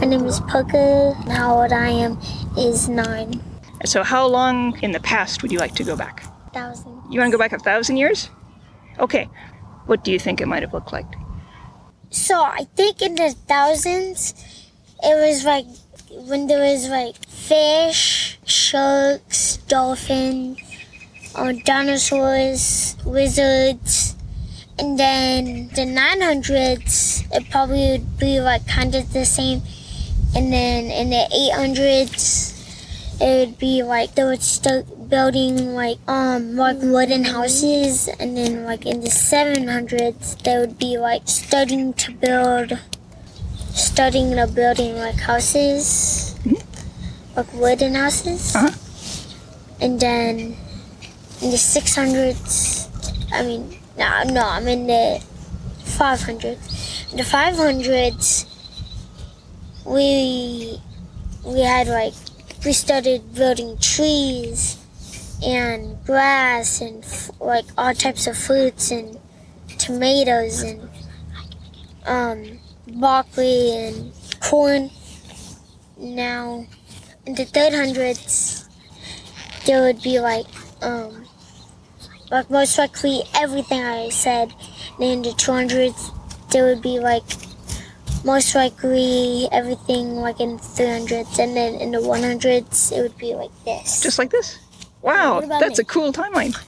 My name is Parker. and How old I am is nine So, how long in the past would you like to go back? thousand. You want to go back a thousand years? Okay. What do you think it might have looked like? So I think in the thousands, it was like when there was like fish, sharks, dolphins, or dinosaurs, lizards, and then the 900s, it probably would be like kind of the same. And then in the 800s, it would be like they would start building like um like wooden houses. And then like in the 700s they would be like starting to build starting to building like houses. Like wooden houses. Uh-huh. and then in the 600s i mean no no i'm in the 500s in the 500s we we had like we started building trees and grass and like all types of fruits and tomatoes and um, broccoli and corn. Now, in the third hundreds, there would be like um, like most likely everything I said. And in the two hundreds, there would be like most likely everything like in the 300s and then in the 100s it would be like this Just like this? Wow, that's me? a cool timeline.